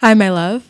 Hi, my love.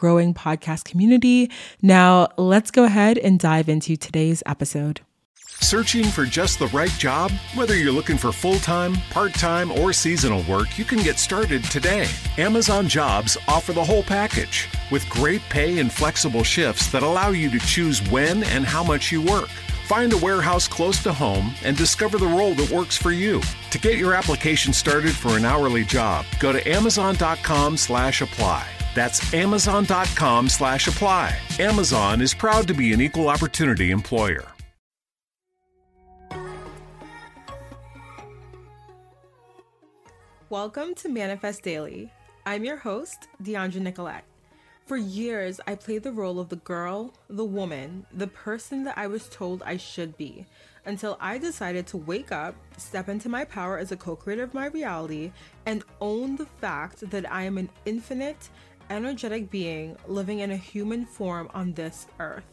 growing podcast community. Now, let's go ahead and dive into today's episode. Searching for just the right job? Whether you're looking for full time, part time, or seasonal work, you can get started today. Amazon Jobs offer the whole package with great pay and flexible shifts that allow you to choose when and how much you work. Find a warehouse close to home and discover the role that works for you. To get your application started for an hourly job, go to amazon.com/apply. That's amazon.com slash apply. Amazon is proud to be an equal opportunity employer. Welcome to Manifest Daily. I'm your host, DeAndre Nicolette. For years, I played the role of the girl, the woman, the person that I was told I should be, until I decided to wake up, step into my power as a co creator of my reality, and own the fact that I am an infinite, energetic being living in a human form on this earth.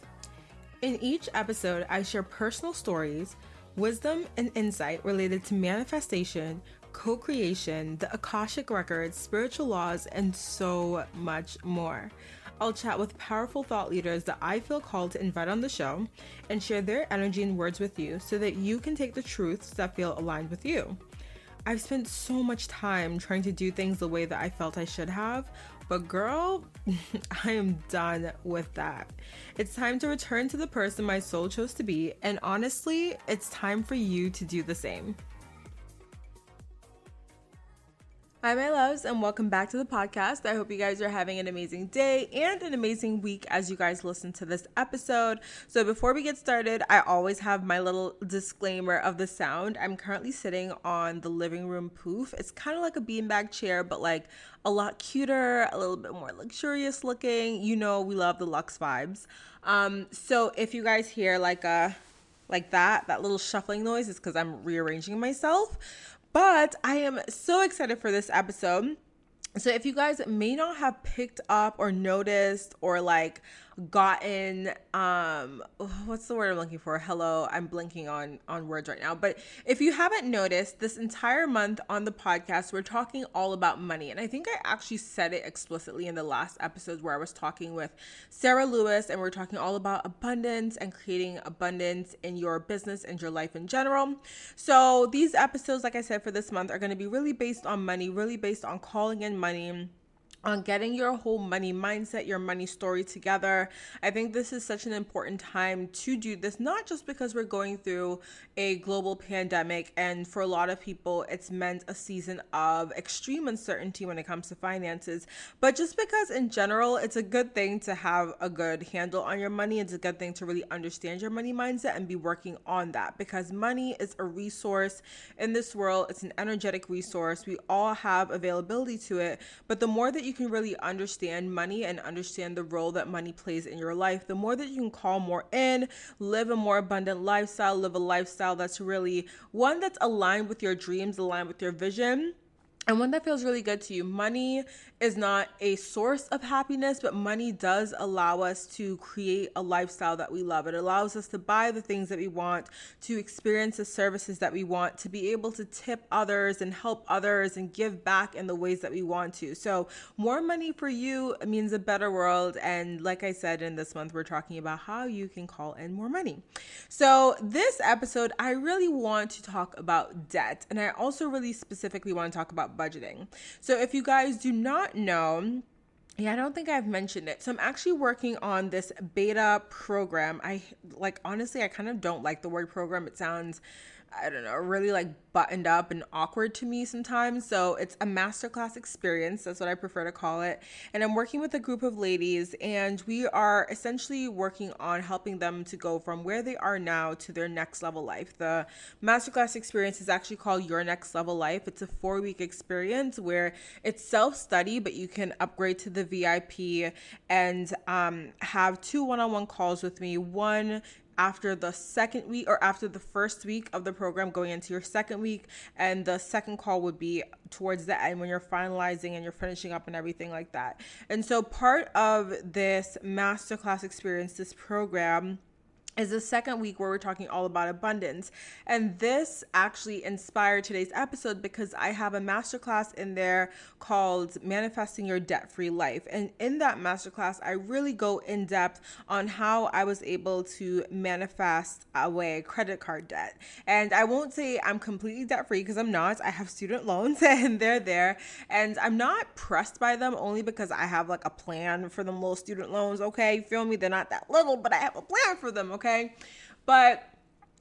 In each episode, I share personal stories, wisdom, and insight related to manifestation, co creation, the Akashic Records, spiritual laws, and so much more. I'll chat with powerful thought leaders that I feel called to invite on the show and share their energy and words with you so that you can take the truths that feel aligned with you. I've spent so much time trying to do things the way that I felt I should have, but girl, I am done with that. It's time to return to the person my soul chose to be, and honestly, it's time for you to do the same. Hi, my loves, and welcome back to the podcast. I hope you guys are having an amazing day and an amazing week as you guys listen to this episode. So, before we get started, I always have my little disclaimer of the sound. I'm currently sitting on the living room pouf. It's kind of like a beanbag chair, but like a lot cuter, a little bit more luxurious looking. You know, we love the luxe vibes. Um, so, if you guys hear like a like that, that little shuffling noise is because I'm rearranging myself. But I am so excited for this episode. So, if you guys may not have picked up or noticed or like gotten um what's the word I'm looking for? Hello, I'm blinking on on words right now. But if you haven't noticed, this entire month on the podcast, we're talking all about money. And I think I actually said it explicitly in the last episode where I was talking with Sarah Lewis and we're talking all about abundance and creating abundance in your business and your life in general. So these episodes, like I said, for this month are going to be really based on money, really based on calling in money on getting your whole money mindset, your money story together. I think this is such an important time to do this, not just because we're going through a global pandemic, and for a lot of people, it's meant a season of extreme uncertainty when it comes to finances, but just because in general, it's a good thing to have a good handle on your money. It's a good thing to really understand your money mindset and be working on that because money is a resource in this world, it's an energetic resource. We all have availability to it, but the more that you can really understand money and understand the role that money plays in your life, the more that you can call more in, live a more abundant lifestyle, live a lifestyle that's really one that's aligned with your dreams, aligned with your vision and one that feels really good to you. Money is not a source of happiness, but money does allow us to create a lifestyle that we love. It allows us to buy the things that we want, to experience the services that we want, to be able to tip others and help others and give back in the ways that we want to. So, more money for you means a better world. And like I said, in this month, we're talking about how you can call in more money. So, this episode, I really want to talk about debt. And I also really specifically want to talk about budgeting. So, if you guys do not know, yeah, I don't think I've mentioned it. So I'm actually working on this beta program. I like honestly, I kind of don't like the word program. It sounds I don't know, really like buttoned up and awkward to me sometimes. So it's a masterclass experience. That's what I prefer to call it. And I'm working with a group of ladies, and we are essentially working on helping them to go from where they are now to their next level life. The masterclass experience is actually called Your Next Level Life. It's a four week experience where it's self study, but you can upgrade to the VIP and um, have two one on one calls with me. One after the second week or after the first week of the program going into your second week and the second call would be towards the end when you're finalizing and you're finishing up and everything like that. And so part of this masterclass experience this program is the second week where we're talking all about abundance. And this actually inspired today's episode because I have a masterclass in there called Manifesting Your Debt Free Life. And in that masterclass, I really go in depth on how I was able to manifest away credit card debt. And I won't say I'm completely debt free because I'm not. I have student loans and they're there. And I'm not pressed by them only because I have like a plan for them little student loans. Okay, feel me? They're not that little, but I have a plan for them. Okay okay? But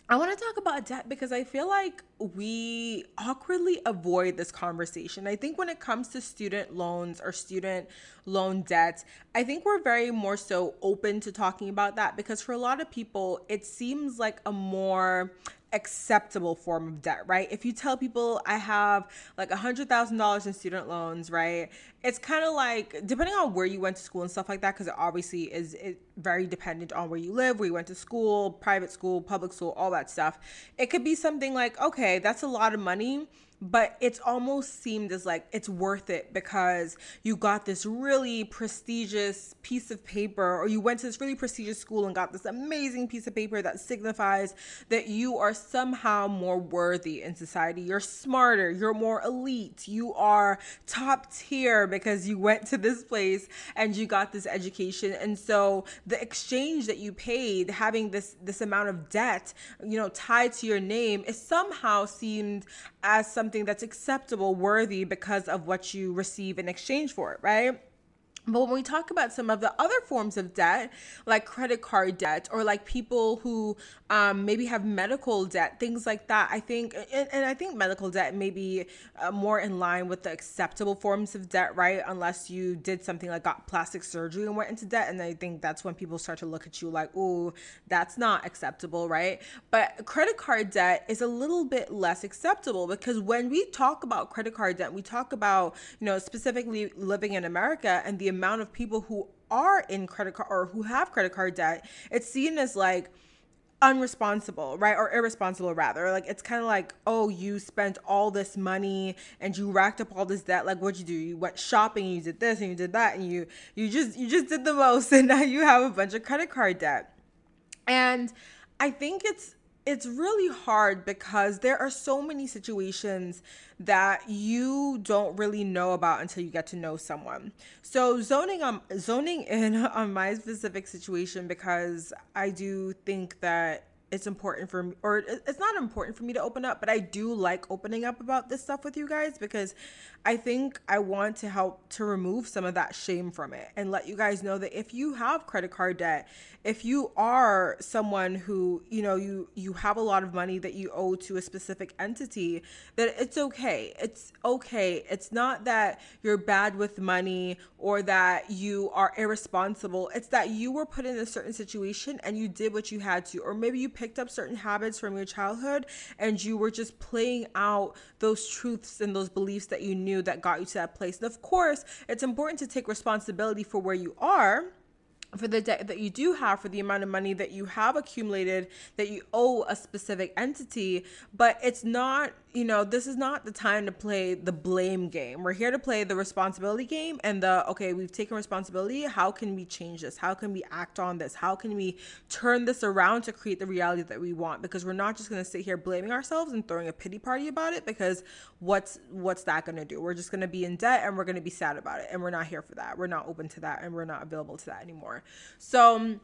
I want to talk about debt because I feel like we awkwardly avoid this conversation. I think when it comes to student loans or student loan debt, I think we're very more so open to talking about that because for a lot of people, it seems like a more acceptable form of debt, right? If you tell people I have like a hundred thousand dollars in student loans, right? It's kind of like depending on where you went to school and stuff like that, because it obviously is it very dependent on where you live, where you went to school, private school, public school, all that stuff. It could be something like, okay, that's a lot of money but it's almost seemed as like it's worth it because you got this really prestigious piece of paper or you went to this really prestigious school and got this amazing piece of paper that signifies that you are somehow more worthy in society. You're smarter. You're more elite. You are top tier because you went to this place and you got this education. And so the exchange that you paid having this this amount of debt you know tied to your name is somehow seemed as some something that's acceptable, worthy because of what you receive in exchange for it, right? But when we talk about some of the other forms of debt, like credit card debt, or like people who um, maybe have medical debt, things like that, I think, and, and I think medical debt may be uh, more in line with the acceptable forms of debt, right? Unless you did something like got plastic surgery and went into debt. And I think that's when people start to look at you like, oh, that's not acceptable, right? But credit card debt is a little bit less acceptable because when we talk about credit card debt, we talk about, you know, specifically living in America and the amount of people who are in credit card or who have credit card debt, it's seen as like unresponsible, right? Or irresponsible rather. Like it's kind of like, oh, you spent all this money and you racked up all this debt. Like what'd you do? You went shopping you did this and you did that and you you just you just did the most and now you have a bunch of credit card debt. And I think it's it's really hard because there are so many situations that you don't really know about until you get to know someone. So zoning on zoning in on my specific situation because I do think that it's important for me or it's not important for me to open up but i do like opening up about this stuff with you guys because i think i want to help to remove some of that shame from it and let you guys know that if you have credit card debt if you are someone who you know you you have a lot of money that you owe to a specific entity that it's okay. It's okay. It's not that you're bad with money or that you are irresponsible. It's that you were put in a certain situation and you did what you had to or maybe you picked up certain habits from your childhood and you were just playing out those truths and those beliefs that you knew that got you to that place. And of course it's important to take responsibility for where you are for the debt that you do have for the amount of money that you have accumulated that you owe a specific entity. But it's not you know this is not the time to play the blame game. We're here to play the responsibility game and the okay we've taken responsibility. How can we change this? How can we act on this? How can we turn this around to create the reality that we want? Because we're not just going to sit here blaming ourselves and throwing a pity party about it because what's what's that going to do? We're just going to be in debt and we're going to be sad about it and we're not here for that. We're not open to that and we're not available to that anymore. So,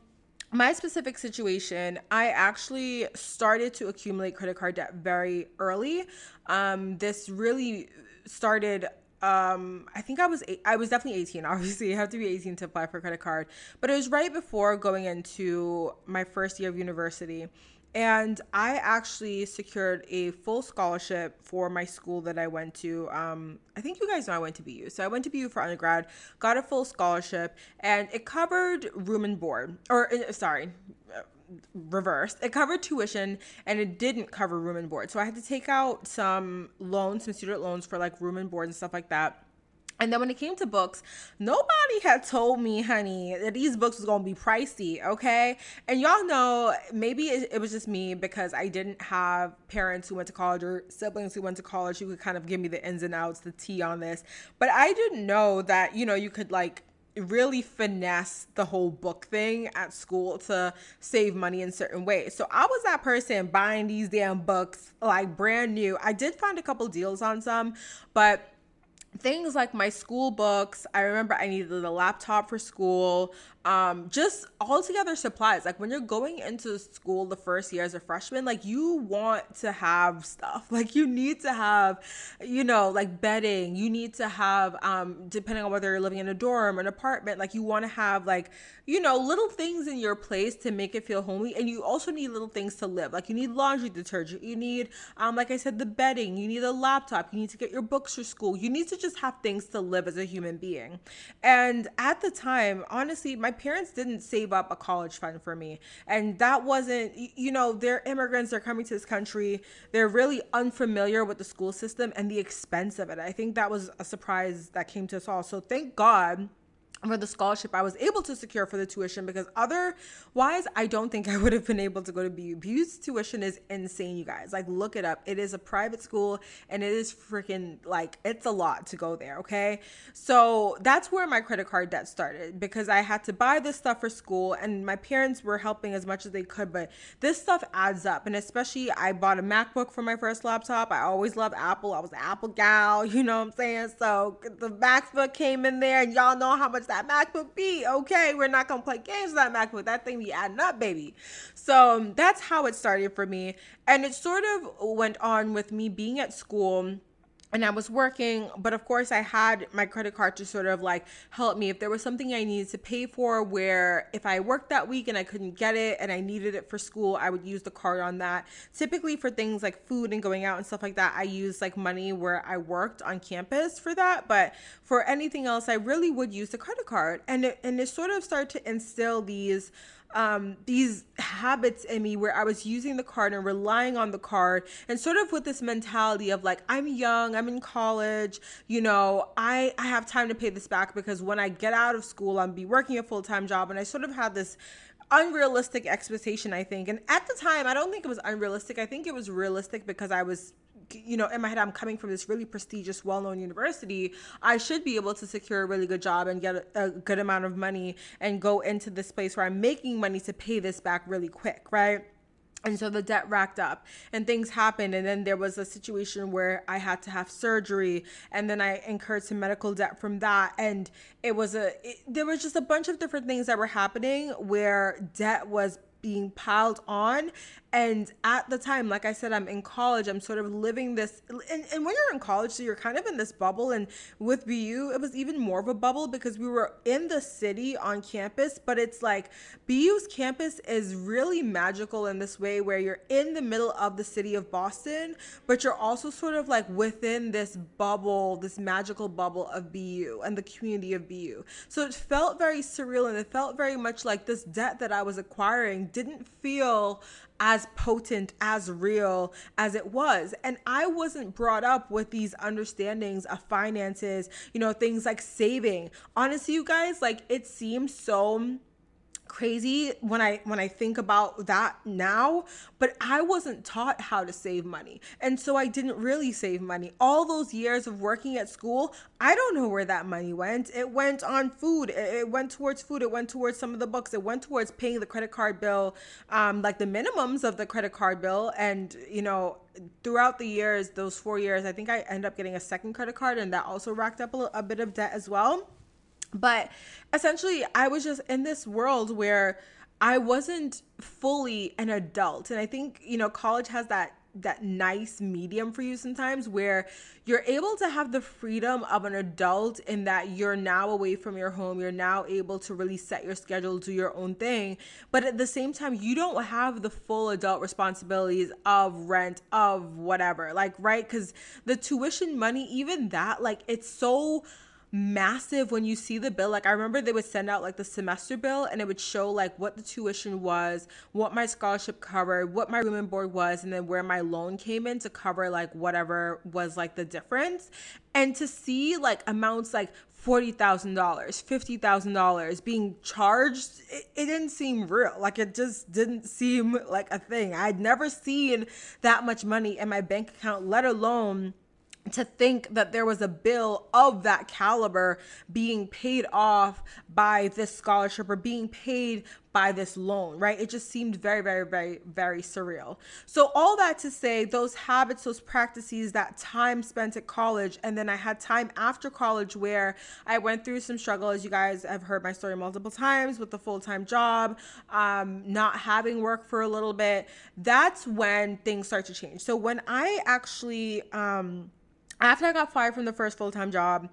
my specific situation, I actually started to accumulate credit card debt very early. Um, this really started um i think i was eight, i was definitely 18 obviously. You have to be 18 to apply for a credit card. But it was right before going into my first year of university and I actually secured a full scholarship for my school that I went to. Um, I think you guys know I went to BU. So I went to BU for undergrad, got a full scholarship, and it covered room and board. Or, uh, sorry, uh, reversed. It covered tuition and it didn't cover room and board. So I had to take out some loans, some student loans for like room and board and stuff like that. And then when it came to books, nobody had told me, honey, that these books was gonna be pricey, okay? And y'all know, maybe it, it, was just me because I didn't have parents who went to college or siblings who went to college who could kind of give me the ins and outs, the tea on this. But I didn't know that, you know, you could like really finesse the whole book thing at school to save money in certain ways. So I was that person buying these damn books like brand new. I did find a couple deals on some, but things like my school books i remember i needed a laptop for school um, just altogether supplies. Like when you're going into school the first year as a freshman, like you want to have stuff. Like you need to have, you know, like bedding. You need to have, um, depending on whether you're living in a dorm or an apartment, like you want to have like, you know, little things in your place to make it feel homey. And you also need little things to live. Like you need laundry detergent. You need, um, like I said, the bedding. You need a laptop. You need to get your books for school. You need to just have things to live as a human being. And at the time, honestly, my parents didn't save up a college fund for me. And that wasn't, you know, they're immigrants, they're coming to this country, they're really unfamiliar with the school system and the expense of it. I think that was a surprise that came to us all. So thank God for the scholarship I was able to secure for the tuition because otherwise I don't think I would have been able to go to BU. BU's tuition is insane, you guys. Like look it up. It is a private school and it is freaking like it's a lot to go there, okay? So that's where my credit card debt started because I had to buy this stuff for school and my parents were helping as much as they could, but this stuff adds up. And especially I bought a MacBook for my first laptop. I always loved Apple. I was an Apple gal, you know what I'm saying? So the MacBook came in there and y'all know how much that MacBook be. Okay, we're not gonna play games with that MacBook. That thing be adding up, baby. So um, that's how it started for me, and it sort of went on with me being at school and I was working, but of course I had my credit card to sort of like help me if there was something I needed to pay for where if I worked that week and I couldn't get it and I needed it for school, I would use the card on that. Typically for things like food and going out and stuff like that, I use like money where I worked on campus for that, but for anything else, I really would use the credit card. And it, and it sort of started to instill these um, these habits in me where I was using the card and relying on the card and sort of with this mentality of like, I'm young, I'm in college, you know, I, I have time to pay this back because when I get out of school, I'm be working a full time job. And I sort of had this unrealistic expectation, I think. And at the time, I don't think it was unrealistic. I think it was realistic because I was you know, in my head, I'm coming from this really prestigious, well known university. I should be able to secure a really good job and get a, a, good amount of money and go into this place where I'm making money to pay this back really quick, right? And so the debt racked up and things happened. And then there was a situation where I had to have surgery and then I incurred some medical debt from that. And it was a, it, there was just a bunch of different things that were happening where debt was being piled on and at the time like i said i'm in college. I'm sort of living this and, and when you're in college so you're kind of in this bubble. And with bu it was even more of a bubble because we were in the city on campus but it's like bu's campus is really magical in this way where you're in the middle of the city of boston but you're also sort of like within this bubble this magical bubble of bu and the community of bu so it felt very surreal and it felt very much like this debt that i was acquiring didn't feel as potent, as real as it was. And I wasn't brought up with these understandings of finances, you know, things like saving. Honestly, you guys, like it seems so crazy when I when I think about that now, but I wasn't taught how to save money. And so I didn't really save money. All those years of working at school, I don't know where that money went. It went on food. It went towards food. It went towards some of the books. It went towards paying the credit card bill, um, like the minimums of the credit card bill. And, you know, throughout the years, those four years, I think I ended up getting a second credit card and that also racked up a, a bit of debt as well. But essentially, I was just in this world where I wasn't fully an adult. And I think, you know, college has that that nice medium for you sometimes where you're able to have the freedom of an adult in that you're now away from your home. You're now able to really set your schedule do your own thing. But at the same time you don't have the full adult responsibilities of rent of whatever like right? Cuz the tuition money even that like it's so massive when you see the bill. Like I remember they would send out like the semester bill and it would show like what the tuition was, what my scholarship covered, what my room and board was, and then where my loan came in to cover like whatever was like the difference. And to see like amounts like $40,000, $50,000 being charged, it, it, didn't seem real. Like it just didn't seem like a thing. I'd never seen that much money in my bank account, let alone to think that there was a bill of that caliber being paid off by this scholarship or being paid by this loan, right? It just seemed very, very, very, very surreal. So, all that to say, those habits, those practices, that time spent at college, and then I had time after college where I went through some struggle, as you guys have heard my story multiple times with the full time job, um, not having work for a little bit. That's when things start to change. So, when I actually, um, after I got fired from the first full time job,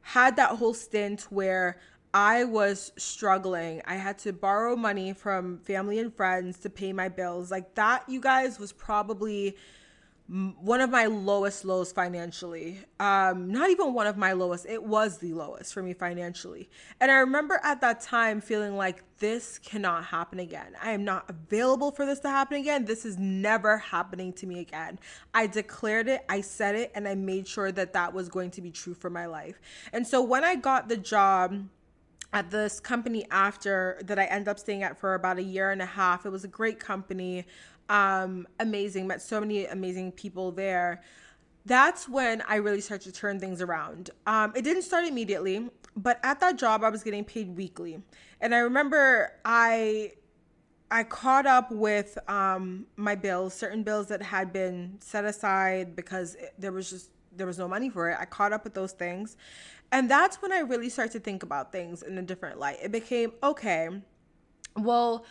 had that whole stint where I was struggling. I had to borrow money from family and friends to pay my bills. Like that, you guys, was probably one of my lowest lows financially. Um, not even one of my lowest, it was the lowest for me financially. And I remember at that time feeling like this cannot happen again. I am not available for this to happen again. This is never happening to me again. I declared it, I said it, and I made sure that that was going to be true for my life. And so when I got the job, at this company after that I ended up staying at for about a year and a half. It was a great company um, amazing, met so many amazing people there. That's when I really started to turn things around. Um, it didn't start immediately, but at that job, I was getting paid weekly. And I remember I I caught up with um, my bills, certain bills that had been set aside because it, there was just there was no money for it. I caught up with those things, and that's when I really started to think about things in a different light. It became okay. Well,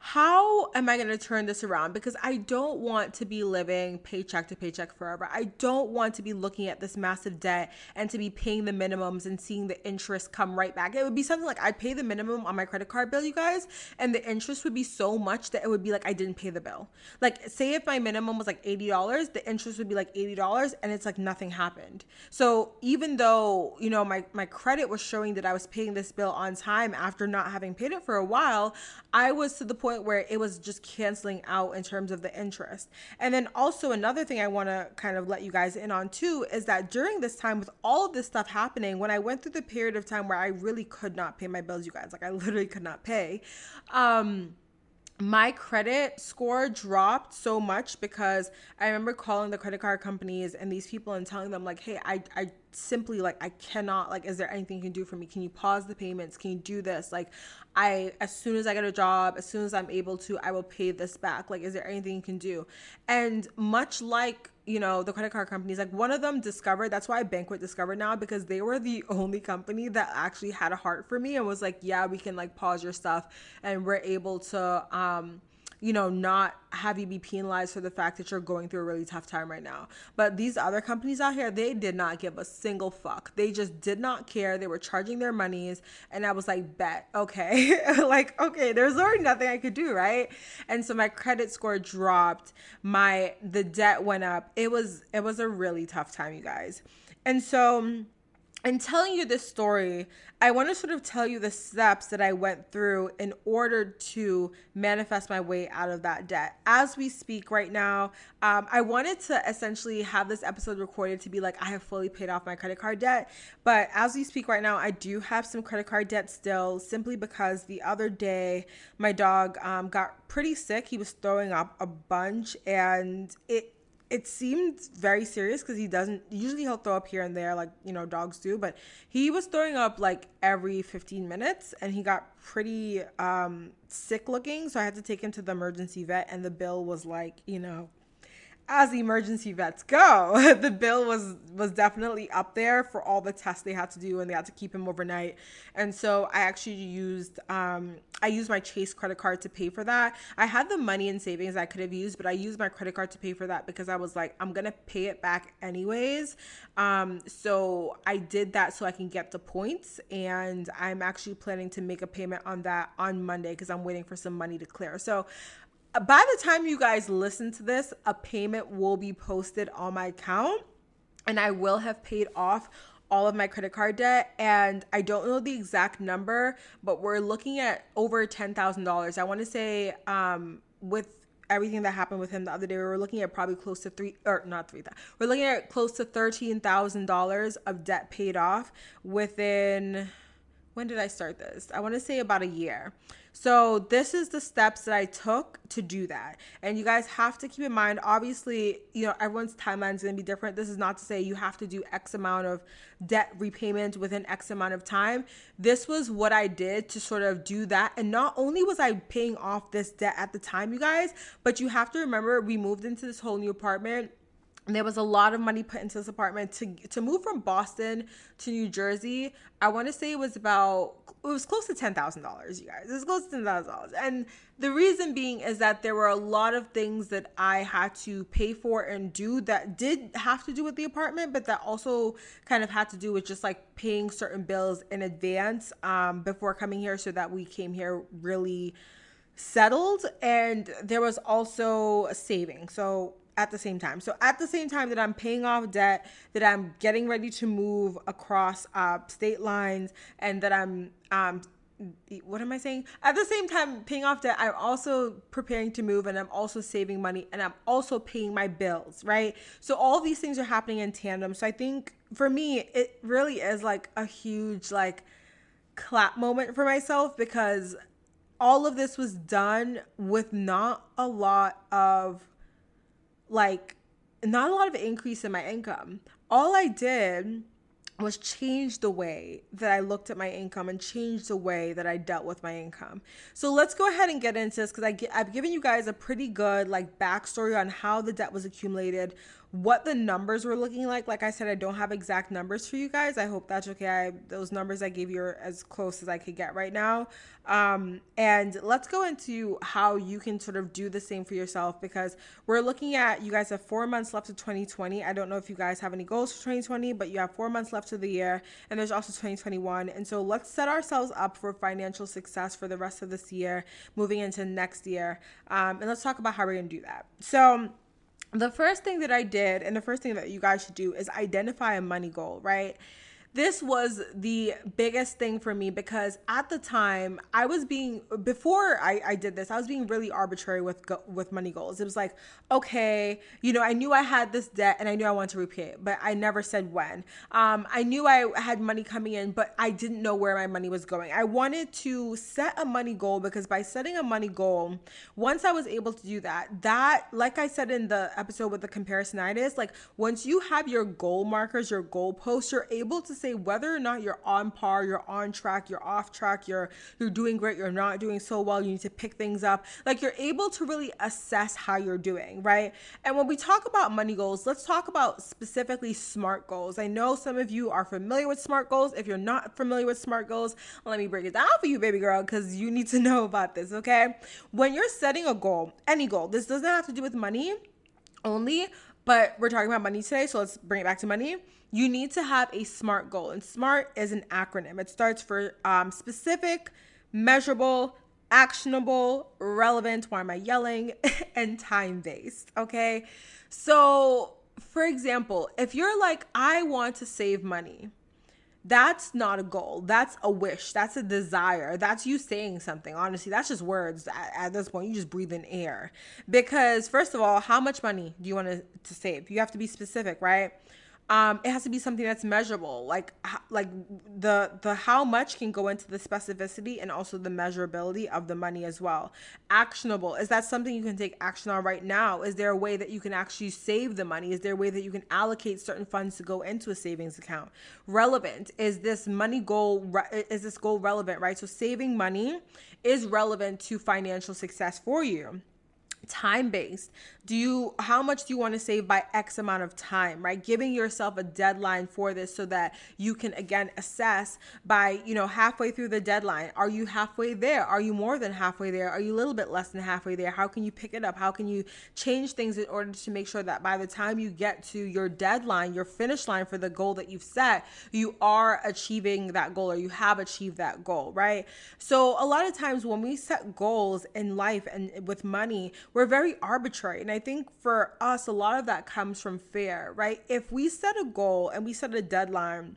how am I going to turn this around? Because I don't want to be living paycheck to paycheck forever. I don't want to be looking at this massive debt and to be paying the minimums and seeing the interest come right back. It would be something like I'd pay the minimum on my credit card bill, you guys, and the interest would be so much that it would be like I didn't pay the bill. Like, say if my minimum was like $80, the interest would be like $80 and it's like nothing happened. So even though, you know, my, my credit was showing that I was paying this bill on time after not having paid it for a while, I was to the point point where it was just canceling out in terms of the interest. And then also another thing I want to kind of let you guys in on too is that during this time with all of this stuff happening, when I went through the period of time where I really could not pay my bills, you guys, like I literally could not pay. Um my credit score dropped so much because I remember calling the credit card companies and these people and telling them like, "Hey, I I simply like I cannot like is there anything you can do for me? Can you pause the payments? Can you do this? Like I as soon as I get a job, as soon as I'm able to, I will pay this back. Like is there anything you can do?" And much like you know the credit card companies like one of them discovered that's why banquet discovered now because they were the only company that actually had a heart for me and was like yeah we can like pause your stuff and we're able to um you know, not have you be penalized for the fact that you're going through a really tough time right now. But these other companies out here, they did not give a single fuck. They just did not care. They were charging their monies. And I was like, bet, okay. like, okay, there's already nothing I could do, right? And so my credit score dropped. My the debt went up. It was it was a really tough time, you guys. And so in telling you this story, I want to sort of tell you the steps that I went through in order to manifest my way out of that debt. As we speak right now, um, I wanted to essentially have this episode recorded to be like, I have fully paid off my credit card debt. But as we speak right now, I do have some credit card debt still, simply because the other day my dog um, got pretty sick. He was throwing up a bunch and it it seemed very serious because he doesn't usually he'll throw up here and there like you know dogs do but he was throwing up like every 15 minutes and he got pretty um sick looking so i had to take him to the emergency vet and the bill was like you know as emergency vets go, the bill was was definitely up there for all the tests they had to do and they had to keep him overnight. And so I actually used um, I used my Chase credit card to pay for that. I had the money in savings I could have used, but I used my credit card to pay for that because I was like, I'm gonna pay it back anyways. Um, so I did that so I can get the points, and I'm actually planning to make a payment on that on Monday because I'm waiting for some money to clear. So by the time you guys listen to this, a payment will be posted on my account and I will have paid off all of my credit card debt and I don't know the exact number, but we're looking at over $10,000. I want to say um with everything that happened with him the other day, we were looking at probably close to three or not three. We're looking at close to thirteen thousand dollars of debt paid off within. When did I start this? I want to say about a year. So this is the steps that I took to do that. And you guys have to keep in mind, obviously, you know, everyone's timeline is going to be different. This is not to say you have to do X amount of debt repayment within X amount of time. This was what I did to sort of do that. And not only was I paying off this debt at the time, you guys, but you have to remember we moved into this whole new apartment there was a lot of money put into this apartment to to move from Boston to New Jersey. I want to say it was about it was close to ten thousand dollars, you guys. It was close to ten thousand dollars, and the reason being is that there were a lot of things that I had to pay for and do that did have to do with the apartment, but that also kind of had to do with just like paying certain bills in advance um, before coming here, so that we came here really settled. And there was also a saving, so at the same time. So at the same time that I'm paying off debt, that I'm getting ready to move across uh, state lines, and that I'm um, what am I saying? At the same time, paying off debt, I'm also preparing to move and I'm also saving money and I'm also paying my bills, right? So all these things are happening in tandem. So I think for me, it really is like a huge like clap moment for myself because all of this was done with not a lot of like not a lot of increase in my income. All I did was change the way that I looked at my income and change the way that I dealt with my income. So let's go ahead and get into this because I've given you guys a pretty good like backstory on how the debt was accumulated, what the numbers were looking like. Like I said, I don't have exact numbers for you guys. I hope that's okay. I, those numbers I gave you are as close as I could get right now. Um, and let's go into how you can sort of do the same for yourself because we're looking at you guys have four months left of 2020. I don't know if you guys have any goals for 2020, but you have four months left of the year, and there's also 2021. And so let's set ourselves up for financial success for the rest of this year, moving into next year. Um, and let's talk about how we're gonna do that. So the first thing that I did, and the first thing that you guys should do, is identify a money goal, right? This was the biggest thing for me because at the time I was being before I, I did this I was being really arbitrary with with money goals. It was like okay, you know I knew I had this debt and I knew I wanted to repay it, but I never said when. Um, I knew I had money coming in, but I didn't know where my money was going. I wanted to set a money goal because by setting a money goal, once I was able to do that, that like I said in the episode with the comparisonitis, like once you have your goal markers, your goal posts, you're able to say whether or not you're on par, you're on track, you're off track, you're you're doing great, you're not doing so well, you need to pick things up. Like you're able to really assess how you're doing, right? And when we talk about money goals, let's talk about specifically SMART goals. I know some of you are familiar with SMART goals. If you're not familiar with SMART goals, let me break it down for you, baby girl, because you need to know about this, okay? When you're setting a goal, any goal, this doesn't have to do with money only, but we're talking about money today, so let's bring it back to money you need to have a SMART goal. And SMART is an acronym, it starts for um, specific, measurable, actionable, relevant. Why am I yelling? and time based. Okay. So, for example, if you're like, I want to save money, that's not a goal. That's a wish. That's a desire. That's you saying something. Honestly, that's just words. At, at, this point, you just breathe in air. Because, first of all, how much money do you want to, to save? You have to be specific, right? Um, it has to be something that's measurable like like the the how much can go into the specificity and also the measurability of the money as well. Actionable is that something you can take action on right now? Is there a way that you can actually save the money? Is there a way that you can allocate certain funds to go into a savings account? Relevant is this money goal is this goal relevant right? So saving money is relevant to financial success for you. Time based do you how much do you want to save by x amount of time right? Giving yourself a deadline for this so that you can again assess by you know halfway through the deadline are you halfway there? Are you more than halfway there? Are you a little bit less than halfway there? How can you pick it up? How can you change things in order to make sure that by the time you get to your deadline your finish line for the goal that you've set you are achieving that goal or you have achieved that goal right? So a lot of times when we set goals in life and with money we're very arbitrary. And I think for us, a lot of that comes from fear, right? If we set a goal and we set a deadline,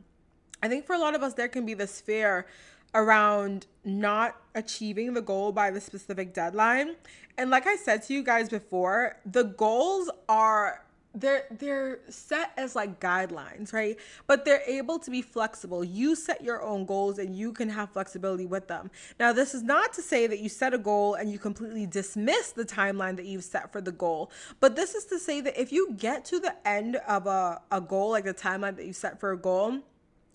I think for a lot of us, there can be this fear around not achieving the goal by the specific deadline. And like I said to you guys before, the goals are they're they're set as like guidelines right? But they're able to be flexible. You set your own goals and you can have flexibility with them. Now this is not to say that you set a goal and you completely dismiss the timeline that you've set for the goal but this is to say that if you get to the end of a, a goal like the timeline that you set for a goal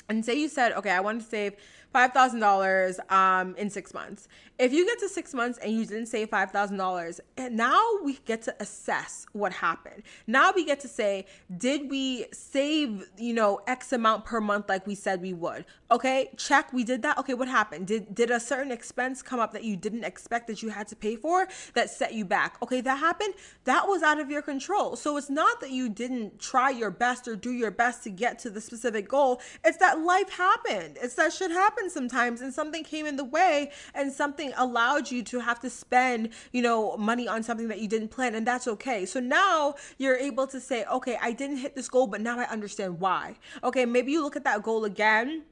and say you said okay i want to save $5,000 um, in six months. If you get to six months and you didn't save $5,000, and now we get to assess what happened. Now we get to say, did we save, you know, X amount per month like we said we would? Okay, check, we did that. Okay, what happened? Did, did a certain expense come up that you didn't expect that you had to pay for that set you back? Okay, that happened. That was out of your control. So it's not that you didn't try your best or do your best to get to the specific goal. It's that life happened. It's that shit happened sometimes and something came in the way and something allowed you to have to spend, you know, money on something that you didn't plan and that's okay. So now you're able to say, okay, I didn't hit this goal, but now I understand why. Okay, maybe you look at that goal again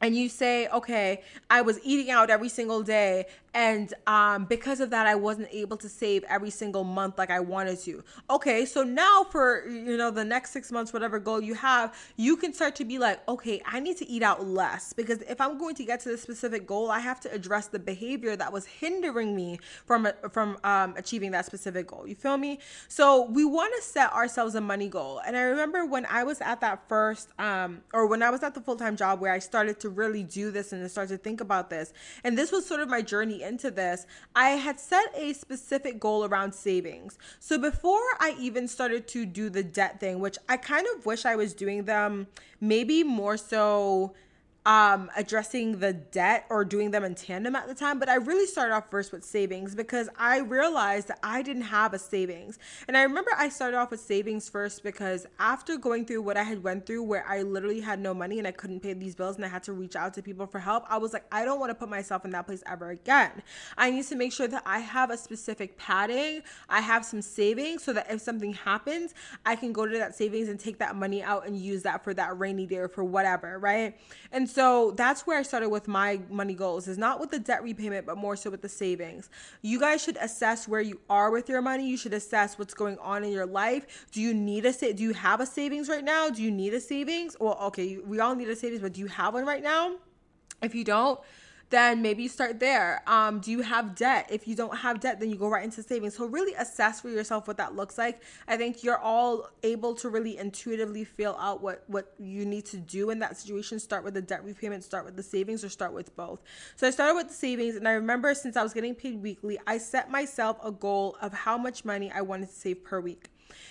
and you say, okay, I was eating out every single day and um, because of that i wasn't able to save every single month like i wanted to. Okay so now for you know the next six months whatever goal you have you can start to be like okay i need to eat out less. Because if i'm going to get to this specific goal i have to address the behavior that was hindering me from from um, achieving that specific goal. You feel me? So we want to set ourselves a money goal. And i remember when i was at that first um, or when i was at the full-time job where i started to really do this and start to think about this. And this was sort of my journey into this, I had set a specific goal around savings. So before I even started to do the debt thing, which I kind of wish I was doing them maybe more so um, addressing the debt or doing them in tandem at the time, but I really started off first with savings because I realized that I didn't have a savings. And I remember I started off with savings first because after going through what I had went through where I literally had no money and I couldn't pay these bills and I had to reach out to people for help, I was like, I don't want to put myself in that place ever again. I need to make sure that I have a specific padding, I have some savings so that if something happens, I can go to that savings and take that money out and use that for that rainy day or for whatever, right? And so that's where I started with my money goals is not with the debt repayment, but more so with the savings. You guys should assess where you are with your money. You should assess what's going on in your life. Do you need a sa- do you have a savings right now? Do you need a savings? Well, okay, we all need a savings, but do you have one right now? If you don't, then maybe you start there. Um, do you have debt? If you don't have debt, then you go right into savings. So really assess for yourself what that looks like. I think you're all able to really intuitively feel out what what you need to do in that situation. Start with the debt repayment, start with the savings, or start with both. So I started with the savings, and I remember since I was getting paid weekly, I set myself a goal of how much money I wanted to save per week.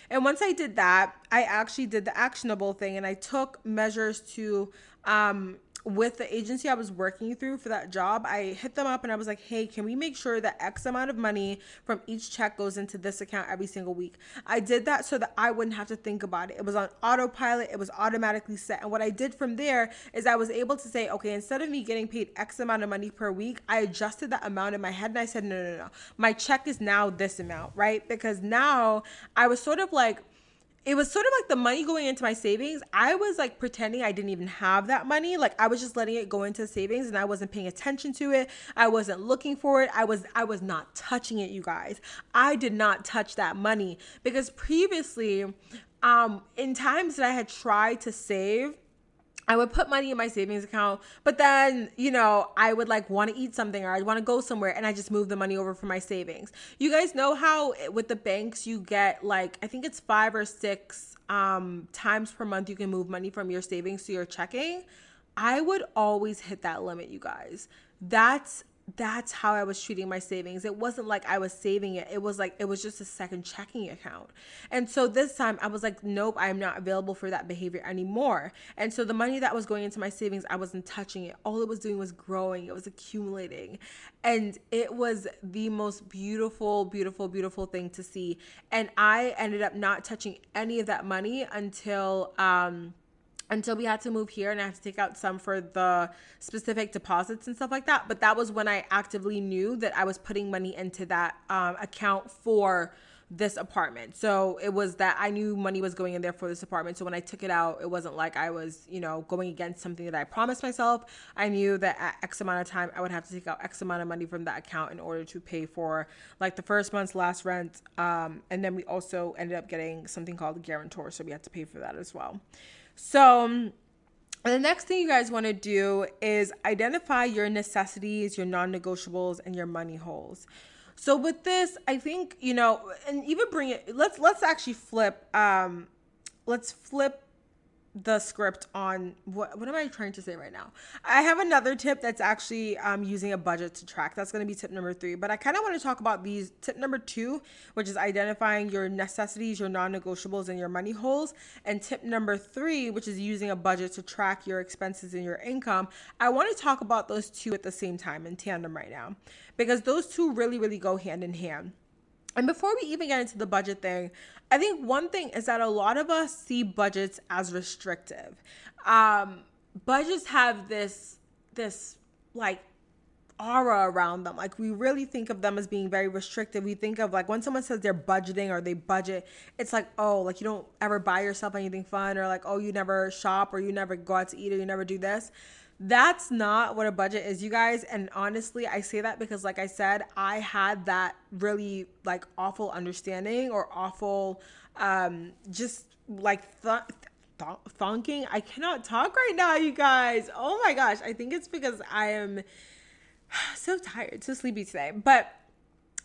And once I did that, I actually did the actionable thing and I took measures to um, with the agency I was working through for that job, I hit them up and I was like, hey, can we make sure that X amount of money from each check goes into this account every single week? I did that so that I wouldn't have to think about it. It was on autopilot, it was automatically set. And what I did from there is I was able to say, okay, instead of me getting paid X amount of money per week, I adjusted that amount in my head and I said, no, no, no, my check is now this amount, right? Because now I was sort of like, it was sort of like the money going into my savings. I was like pretending I didn't even have that money. Like I was just letting it go into savings and I wasn't paying attention to it. I wasn't looking for it. I was I was not touching it, you guys. I did not touch that money because previously um in times that I had tried to save I would put money in my savings account, but then, you know, I would like want to eat something or I'd want to go somewhere and I just move the money over for my savings. You guys know how with the banks you get like, I think it's five or six um, times per month you can move money from your savings to your checking. I would always hit that limit, you guys. That's that's how I was treating my savings. It wasn't like I was saving it. It was like it was just a second checking account. And so this time I was like, nope, I'm not available for that behavior anymore. And so the money that was going into my savings, I wasn't touching it. All it was doing was growing, it was accumulating. And it was the most beautiful, beautiful, beautiful thing to see. And I ended up not touching any of that money until um until we had to move here and I had to take out some for the specific deposits and stuff like that. But that was when I actively knew that I was putting money into that um, account for this apartment. So it was that I knew money was going in there for this apartment. So when I took it out, it wasn't like I was, you know, going against something that I promised myself. I knew that at X amount of time, I would have to take out X amount of money from that account in order to pay for like the first month's last rent. Um, and then we also ended up getting something called a guarantor. So we had to pay for that as well. So, um, the next thing you guys want to do is identify your necessities, your non negotiables, and your money holes. So with this, I think you know, and even bring it. Let's let's actually flip. Um, let's flip the script on what what am I trying to say right now? I have another tip that's actually um, using a budget to track. That's going to be tip number three. But I kind of want to talk about these tip number two, which is identifying your necessities, your non-negotiables, and your money holes. And tip number three, which is using a budget to track your expenses and your income. I want to talk about those two at the same time in tandem right now because those two really really go hand in hand. And before we even get into the budget thing, I think one thing is that a lot of us see budgets as restrictive. Um, budgets have this this like aura around them. Like we really think of them as being very restrictive. We think of like when someone says they're budgeting or they budget, it's like, oh, like you don't ever buy yourself anything fun or like, oh, you never shop or you never go out to eat or you never do this. That's not what a budget is, you guys. And honestly, I say that because, like I said, I had that really like awful understanding or awful, um, just like th- th- thunking. I cannot talk right now, you guys. Oh my gosh. I think it's because I am so tired, so sleepy today. But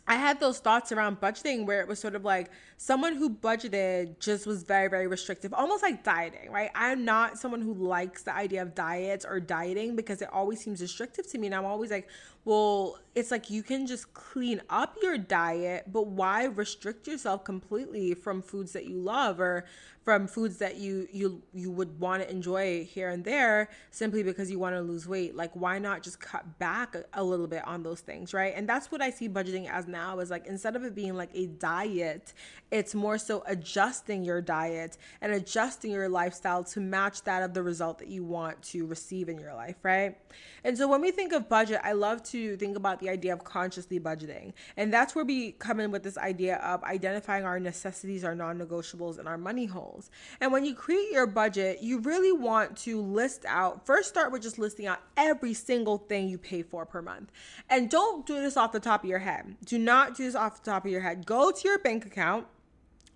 I had those thoughts around budgeting where it was sort of like someone who budgeted just was very, very restrictive, almost like dieting, right? I'm not someone who likes the idea of diets or dieting because it always seems restrictive to me. And I'm always like, well, it's like you can just clean up your diet, but why restrict yourself completely from foods that you love or from foods that you you you would want to enjoy here and there simply because you want to lose weight? Like why not just cut back a, a little bit on those things, right? And that's what I see budgeting as now is like instead of it being like a diet, it's more so adjusting your diet and adjusting your lifestyle to match that of the result that you want to receive in your life, right? And so when we think of budget, I love to think about the idea of consciously budgeting. And that's where we come in with this idea of identifying our necessities, our non negotiables, and our money holes. And when you create your budget, you really want to list out, first start with just listing out every single thing you pay for per month. And don't do this off the top of your head. Do not do this off the top of your head. Go to your bank account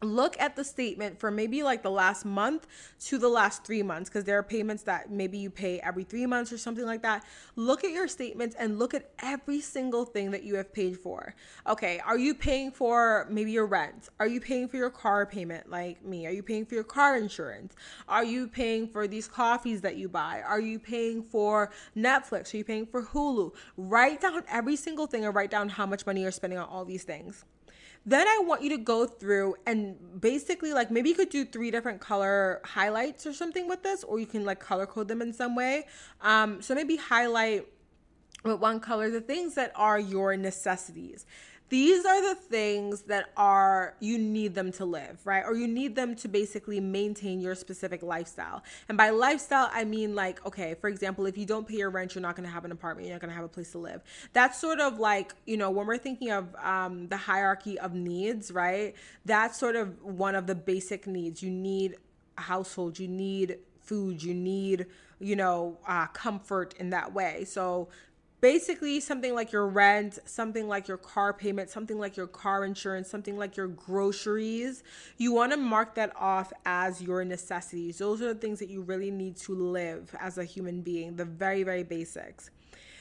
look at the statement for maybe like the last month to the last three months because there are payments that maybe you pay every three months or something like that. Look at your statements and look at every single thing that you have paid for. Okay are you paying for maybe your rent? Are you paying for your car payment like me? Are you paying for your car insurance? Are you paying for these coffees that you buy? Are you paying for netflix? Are you paying for hulu? Write down every single thing and write down how much money you're spending on all these things then I want you to go through and basically like maybe you could do three different color highlights or something with this, or you can like color code them in some way. Um, so maybe highlight with one color the things that are your necessities these are the things that are you need them to live right? Or you need them to basically maintain your specific lifestyle. And by lifestyle i mean like okay for example if you don't pay your rent you're not going to have an apartment you're not going to have a place to live. That's sort of like you know when we're thinking of um, the hierarchy of needs right? That's sort of one of the basic needs. You need a household you need food you need you know uh, comfort in that way. So basically something like your rent, something like your car payment, something like your car insurance, something like your groceries. You want to mark that off as your necessities. Those are the things that you really need to live as a human being, the very, very basics.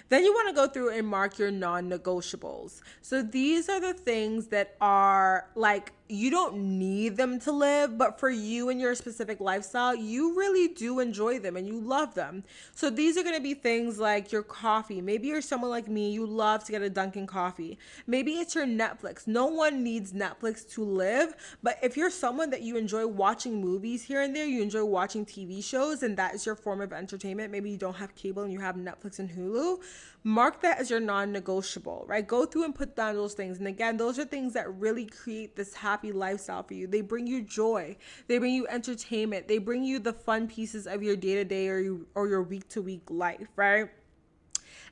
Then you want to go through and mark your non negotiables. So these are the things that are like, you don't need them to live, but for you and your specific lifestyle, you really do enjoy them and you love them. So these are going to be things like your coffee. Maybe you're someone like me, you love to get a Dunkin' coffee. Maybe it's your Netflix. No one needs Netflix to live, but if you're someone that you enjoy watching movies here and there, you enjoy watching TV shows, and that is your form of entertainment. Maybe you don't have cable and you have Netflix and Hulu mark that as your non-negotiable right? Go through and put down those things. And again those are things that really create this happy lifestyle for you. They bring you joy. They bring you entertainment. They bring you the fun pieces of your day-to-day or, you, or your week-to-week life right?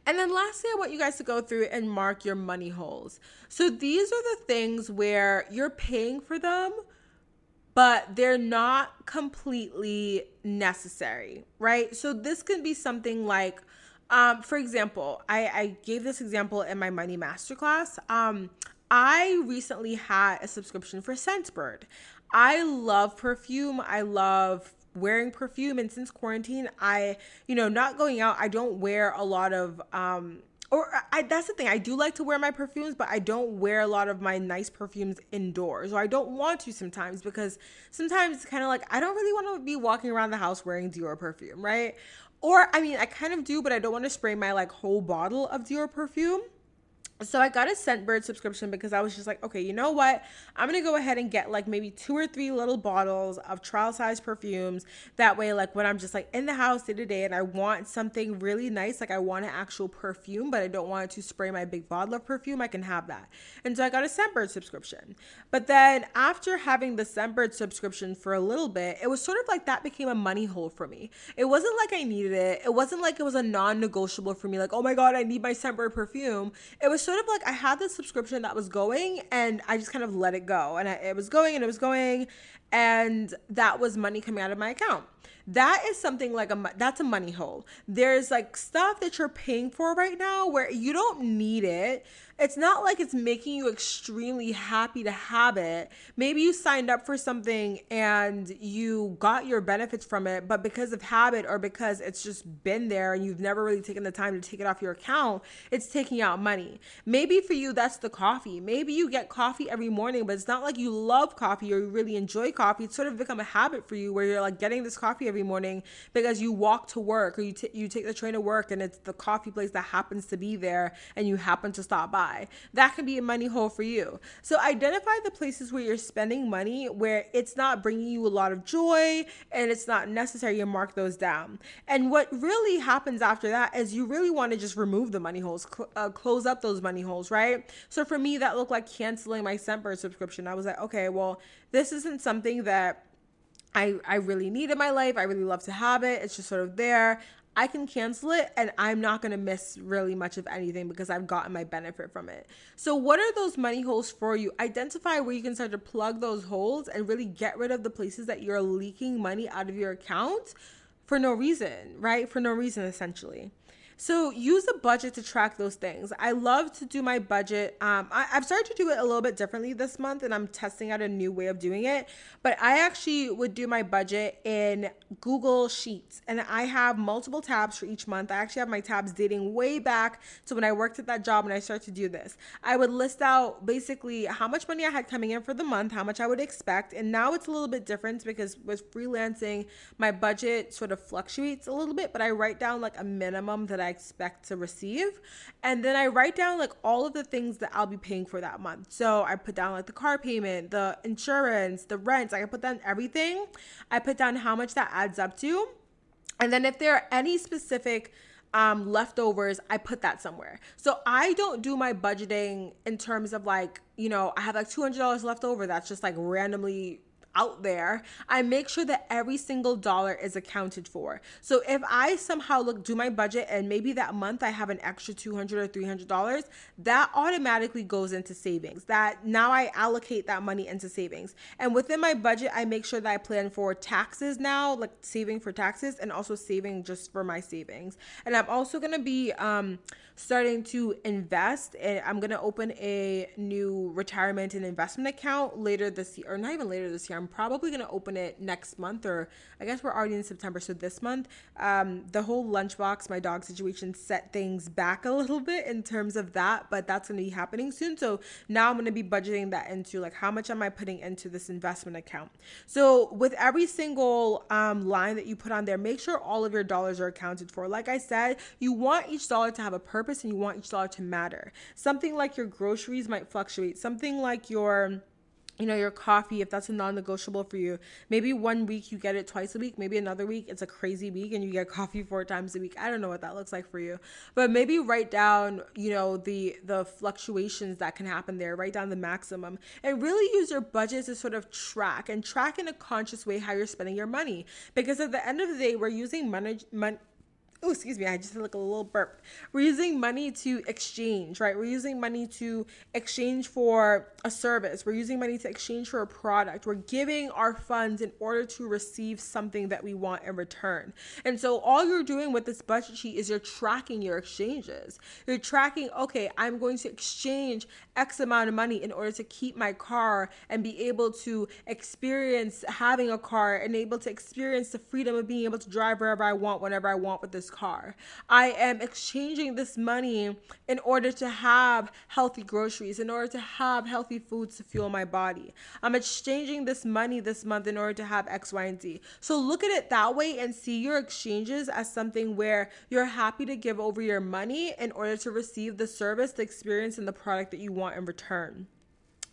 And then lastly, I want you guys to go through and mark your money holes. So these are the things where you're paying for them, but they're not completely necessary, right? So this can be something like um, for example, I, I gave this example in my money masterclass. Um, I recently had a subscription for Scentbird. I love perfume. I love wearing perfume and since quarantine i you know not going out i don't wear a lot of um or I, that's the thing i do like to wear my perfumes but i don't wear a lot of my nice perfumes indoors or i don't want to sometimes because sometimes it's kind of like i don't really want to be walking around the house wearing dior perfume right or I mean, I kind of do, but I don't want to spray my like whole bottle of Dior perfume. So I got a Scentbird subscription because I was just like, okay, you know what? I'm gonna go ahead and get like maybe two or three little bottles of trial size perfumes. That way, like when I'm just like in the house day to day and I want something really nice, like I want an actual perfume, but I don't want to spray my big bottle of perfume, I can have that. And so I got a Scentbird subscription. But then after having the Scentbird subscription for a little bit, it was sort of like that became a money hole for me. It wasn't like I needed it. It wasn't like it was a non-negotiable for me, like, oh my god, I need my Scentbird perfume. It was sort of like I had this subscription that was going and I just kind of let it go. And I, it was going and it was going. And that was money coming out of my account that is something like a that's a money hole there's like stuff that you're paying for right now where you don't need it it's not like it's making you extremely happy to have it. Maybe you signed up for something and you got your benefits from it, but because of habit or because it's just been there and you've never really taken the time to take it off your account, it's taking out money. Maybe for you, that's the coffee. Maybe you get coffee every morning, but it's not like you love coffee or you really enjoy coffee. It's sort of become a habit for you where you're like getting this coffee every morning because you walk to work or you, t- you take the train to work and it's the coffee place that happens to be there and you happen to stop by. That can be a money hole for you. So identify the places where you're spending money where it's not bringing you a lot of joy and it's not necessary and mark those down. And what really happens after that is you really want to just remove the money holes, cl- uh, close up those money holes, right? So for me, that looked like canceling my Scentbird subscription. I was like, okay, well, this isn't something that I, I really need in my life. I really love to have it. It's just sort of there. I can cancel it and I'm not going to miss really much of anything because I've gotten my benefit from it. So, what are those money holes for you? Identify where you can start to plug those holes and really get rid of the places that you're leaking money out of your account for no reason, right? For no reason, essentially. So use a budget to track those things. I love to do my budget. Um, I, have started to do it a little bit differently this month, and I'm testing out a new way of doing it. But I actually would do my budget in Google Sheets, and I have multiple tabs for each month. I actually have my tabs dating way back to when I worked at that job and I started to do this. I would list out basically how much money I had coming in for the month, how much I would expect, and now it's a little bit different because with freelancing, my budget sort of fluctuates a little bit, but I write down like a minimum that I I expect to receive. And then I write down like all of the things that I'll be paying for that month. So I put down like the car payment, the insurance, the rent. I put down everything. I put down how much that adds up to. And then if there are any specific um, leftovers, I put that somewhere. So I don't do my budgeting in terms of like, you know, I have like $200 left over that's just like randomly out there, I make sure that every single dollar is accounted for. So if I somehow look do my budget and maybe that month I have an extra 200 or 300 dollars, that automatically goes into savings. That now I allocate that money into savings. And within my budget, I make sure that I plan for taxes now, like saving for taxes and also saving just for my savings. And I'm also going to be um starting to invest and I'm going to open a new retirement and investment account later this year or not even later this year. I'm probably going to open it next month, or I guess we're already in September. So this month, um, the whole lunchbox, my dog situation set things back a little bit in terms of that, but that's going to be happening soon. So now I'm going to be budgeting that into like how much am I putting into this investment account. So with every single um, line that you put on there, make sure all of your dollars are accounted for. Like I said, you want each dollar to have a purpose and you want each dollar to matter. Something like your groceries might fluctuate. Something like your you know, your coffee, if that's a non negotiable for you, maybe one week you get it twice a week, maybe another week it's a crazy week and you get coffee four times a week. I don't know what that looks like for you. But maybe write down, you know, the the fluctuations that can happen there, write down the maximum and really use your budget to sort of track and track in a conscious way how you're spending your money. Because at the end of the day, we're using money, money oh, excuse me, I just like a little burp. We're using money to exchange, right? We're using money to exchange for a service. We're using money to exchange for a product. We're giving our funds in order to receive something that we want in return. And so all you're doing with this budget sheet is you're tracking your exchanges. You're tracking, okay, I'm going to exchange X amount of money in order to keep my car and be able to experience having a car and able to experience the freedom of being able to drive wherever I want, whenever I want with this car. I am exchanging this money in order to have healthy groceries, in order to have healthy foods to fuel my body. I'm exchanging this money this month in order to have X, Y, and Z. So look at it that way and see your exchanges as something where you're happy to give over your money in order to receive the service, the experience, and the product that you want in return.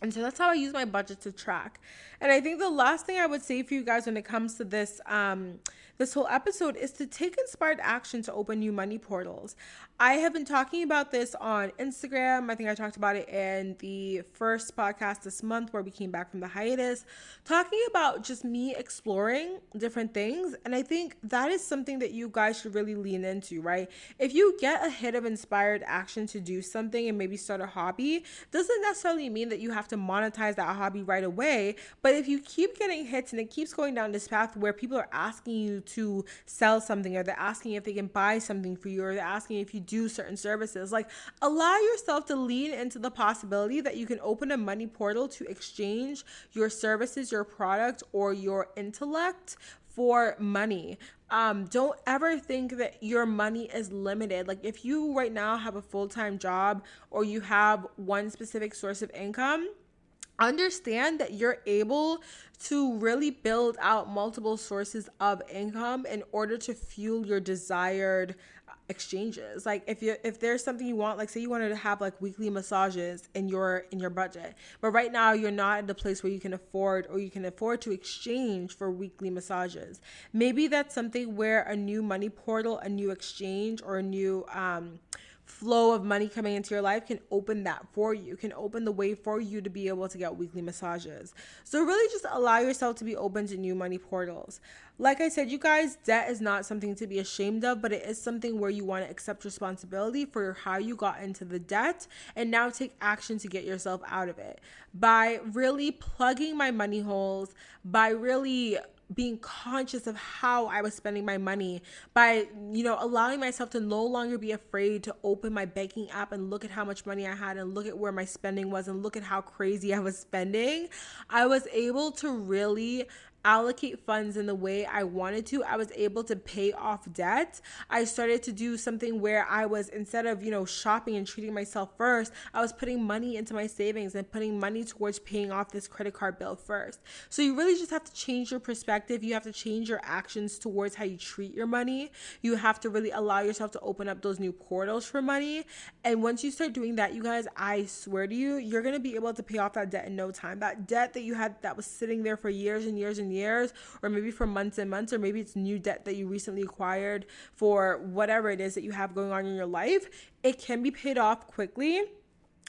And so that's how I use my budget to track. And I think the last thing I would say for you guys when it comes to this um, this whole episode is to take inspired action to open new money portals. I have been talking about this on Instagram. I think I talked about it in the first podcast this month where we came back from the hiatus, talking about just me exploring different things. And I think that is something that you guys should really lean into, right? If you get a hit of inspired action to do something and maybe start a hobby, doesn't necessarily mean that you have to monetize that hobby right away. But if you keep getting hits and it keeps going down this path where people are asking you to sell something or they're asking if they can buy something for you or they're asking if you do certain services. Like, allow yourself to lean into the possibility that you can open a money portal to exchange your services, your product, or your intellect for money. Um, don't ever think that your money is limited. Like, if you right now have a full time job or you have one specific source of income, understand that you're able to really build out multiple sources of income in order to fuel your desired exchanges. Like if you if there's something you want like say you wanted to have like weekly massages in your in your budget but right now you're not at the place where you can afford or you can afford to exchange for weekly massages. Maybe that's something where a new money portal a new exchange or a new um flow of money coming into your life can open that for you, can open the way for you to be able to get weekly massages. So, really just allow yourself to be open to new money portals. Like I said, you guys, debt is not something to be ashamed of, but it is something where you want to accept responsibility for how you got into the debt and now take action to get yourself out of it. By really plugging my money holes, by really being conscious of how I was spending my money by, you know, allowing myself to no longer be afraid to open my banking app and look at how much money I had and look at where my spending was and look at how crazy I was spending. I was able to really allocate funds in the way I wanted to, I was able to pay off debt. I started to do something where I was, instead of, you know, shopping and treating myself first, I was putting money into my savings and putting money towards paying off this credit card bill first. So you really just have to change your perspective. You have to change your actions towards how you treat your money. You have to really allow yourself to open up those new portals for money. And once you start doing that, you guys, I swear to you, you're going to be able to pay off that debt in no time. That debt that you had that was sitting there for years and years and years years or maybe for months and months or maybe it's new debt that you recently acquired for whatever it is that you have going on in your life it can be paid off quickly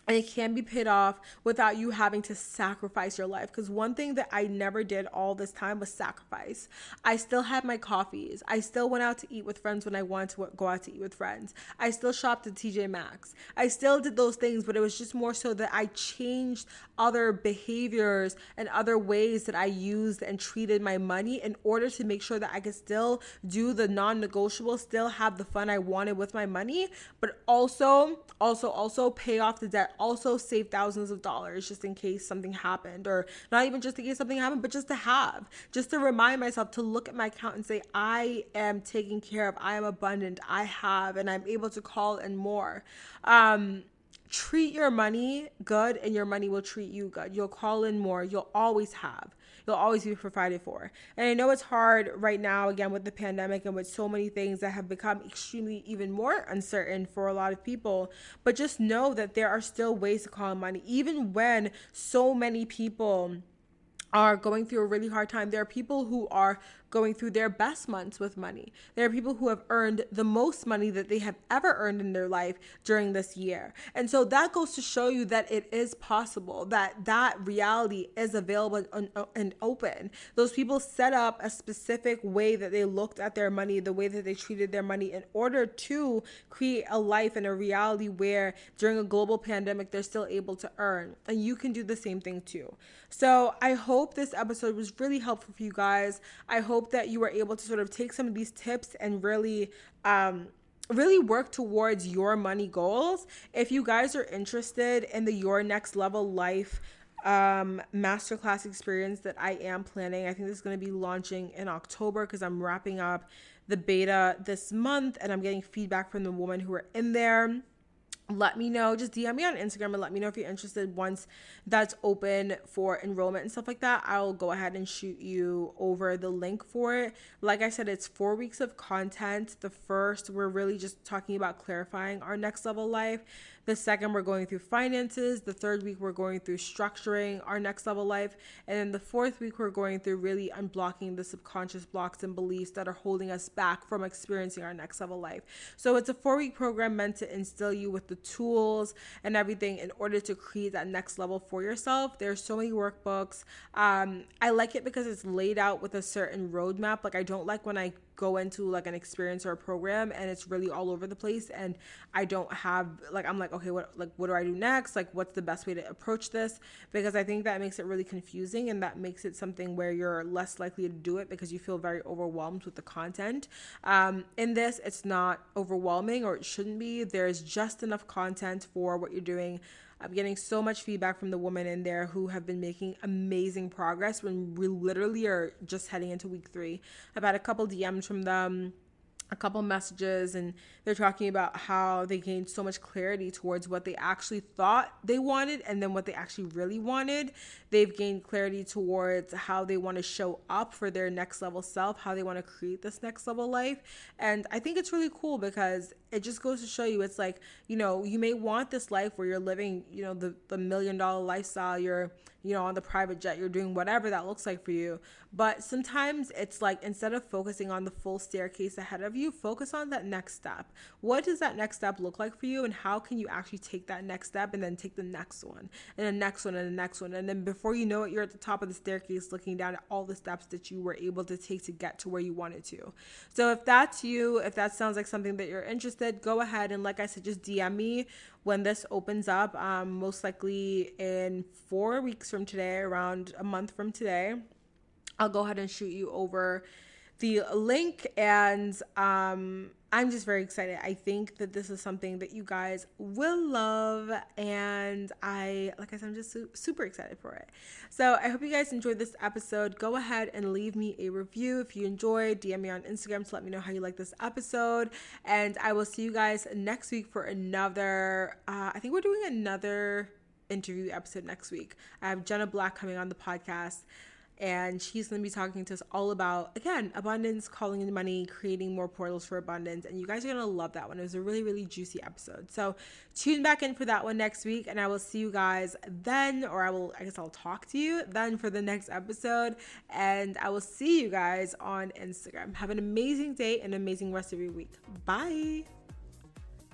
and it can be paid off without you having to sacrifice your life. Because one thing that i never did all this time was sacrifice. I still had my coffees. I still went out to eat with friends when i wanted to go out to eat with friends. I still shopped at tj maxx. I still did those things but it was just more so that i changed other behaviors and other ways that i used and treated my money in order to make sure that i could still do the non-negotiable still have the fun i wanted with my money but also also also pay off the debt also save thousands of dollars just in case something happened, or not even just in case something happened, but just to have, just to remind myself to look at my account and say, I am taken care of, I am abundant, I have, and I'm able to call and more. Um, treat your money good and your money will treat you good. You'll call in more. You'll always have. You'll always be provided for. And I know it's hard right now, again, with the pandemic and with so many things that have become extremely even more uncertain for a lot of people. But just know that there are still ways to call in money, even when so many people are going through a really hard time. There are people who are going through their best months with money. There are people who have earned the most money that they have ever earned in their life during this year. And so that goes to show you that it is possible, that that reality is available and, open. Those people set up a specific way that they looked at their money, the way that they treated their money in order to create a life and a reality where during a global pandemic, they're still able to earn. And you can do the same thing too. So I hope this episode was really helpful for you guys. I hope hope that you were able to sort of take some of these tips and really um, really work towards your money goals. If you guys are interested in the Your Next Level Life um masterclass experience that I am planning, I think this is going to be launching in October because I'm wrapping up the beta this month and I'm getting feedback from the women who are in there let me know. Just DM me on Instagram and let me know if you're interested. Once that's open for enrollment and stuff like that, I'll go ahead and shoot you over the link for it. Like I said, it's four weeks of content. The first, we're really just talking about clarifying our next level life. The second, we're going through finances. The third week, we're going through structuring our next level life. And then the fourth week, we're going through really unblocking the subconscious blocks and beliefs that are holding us back from experiencing our next level life. So it's a four week program meant to instill you with the tools and everything in order to create that next level for yourself. There's so many workbooks. Um, I like it because it's laid out with a certain roadmap. Like, I don't like when I go into like an experience or a program and it's really all over the place and I don't have like I'm like okay what like what do I do next? Like what's the best way to approach this? Because I think that makes it really confusing and that makes it something where you're less likely to do it because you feel very overwhelmed with the content. Um, in this it's not overwhelming or it shouldn't be. There's just enough content for what you're doing I'm getting so much feedback from the women in there who have been making amazing progress when we literally are just heading into week three. I've had a couple DMs from them a couple messages and they're talking about how they gained so much clarity towards what they actually thought they wanted and then what they actually really wanted. They've gained clarity towards how they want to show up for their next level self, how they want to create this next level life. And I think it's really cool because it just goes to show you it's like, you know, you may want this life where you're living, you know, the, the million dollar lifestyle, you're, you know, on the private jet, you're doing whatever that looks like for you. But sometimes it's like instead of focusing on the full staircase ahead of you, focus on that next step. What does that next step look like for you? And how can you actually take that next step and then take the next one and the next one and the next one? And then before you know it, you're at the top of the staircase looking down at all the steps that you were able to take to get to where you wanted to. So if that's you, if that sounds like something that you're interested, go ahead and like I said, just DM me when this opens up. Um, most likely in four weeks from today, around a month from today. I'll go ahead and shoot you over the link and um I'm just very excited. I think that this is something that you guys will love, and I, like I said, I'm just su- super excited for it. So I hope you guys enjoyed this episode. Go ahead and leave me a review if you enjoyed. DM me on Instagram to let me know how you like this episode, and I will see you guys next week for another. Uh, I think we're doing another interview episode next week. I have Jenna Black coming on the podcast and she's going to be talking to us all about again abundance calling in money creating more portals for abundance. And you guys are going to love that one. It was a really really juicy episode. So tune back in for that one next week and i will see you guys then or i will i guess i'll talk to you then for the next episode. And i will see you guys on instagram. Have an amazing day and amazing rest of your week. Bye.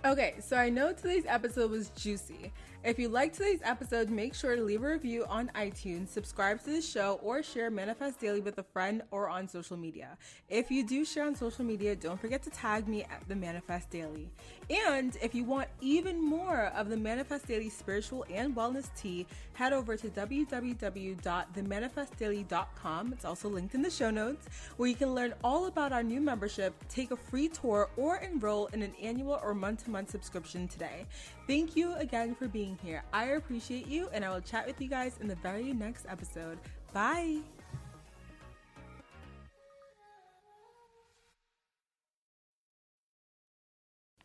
Okay so i know today's episode was juicy if you liked today's episode, make sure to leave a review on iTunes, subscribe to the show, or share Manifest Daily with a friend or on social media. If you do share on social media, don't forget to tag me at the Manifest Daily. And if you want even more of the Manifest Daily spiritual and wellness tea, head over to www.themanifestdaily.com. It's also linked in the show notes, where you can learn all about our new membership, take a free tour, or enroll in an annual or month to month subscription today. Thank you again for being here. I appreciate you, and I will chat with you guys in the very next episode. Bye.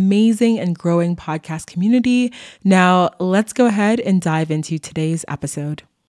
amazing and growing podcast community. Now, let's go ahead and dive into today's episode.